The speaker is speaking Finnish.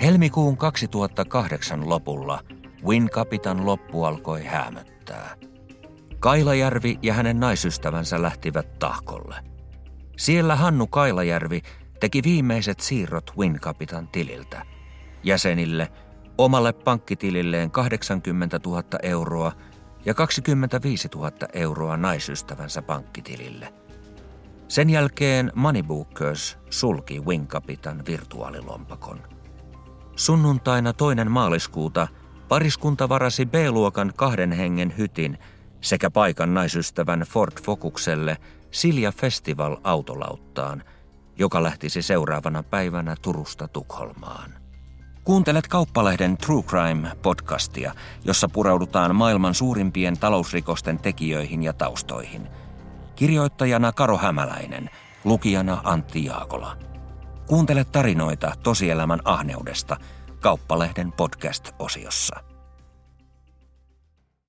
Helmikuun 2008 lopulla Wincapitan loppu alkoi hämöttää. Kailajärvi ja hänen naisystävänsä lähtivät tahkolle. Siellä Hannu Kailajärvi teki viimeiset siirrot Wincapitan tililtä. Jäsenille omalle pankkitililleen 80 000 euroa ja 25 000 euroa naisystävänsä pankkitilille. Sen jälkeen Moneybookers sulki Wincapitan virtuaalilompakon. Sunnuntaina toinen maaliskuuta pariskunta varasi B-luokan kahden hengen hytin sekä paikan naisystävän Ford Focukselle Silja Festival autolauttaan, joka lähtisi seuraavana päivänä Turusta Tukholmaan. Kuuntelet Kauppalehden True Crime-podcastia, jossa pureudutaan maailman suurimpien talousrikosten tekijöihin ja taustoihin. Kirjoittajana Karo Hämäläinen, lukijana Antti Jaakola. Kuuntele tarinoita tosielämän ahneudesta Kauppalehden podcast-osiossa.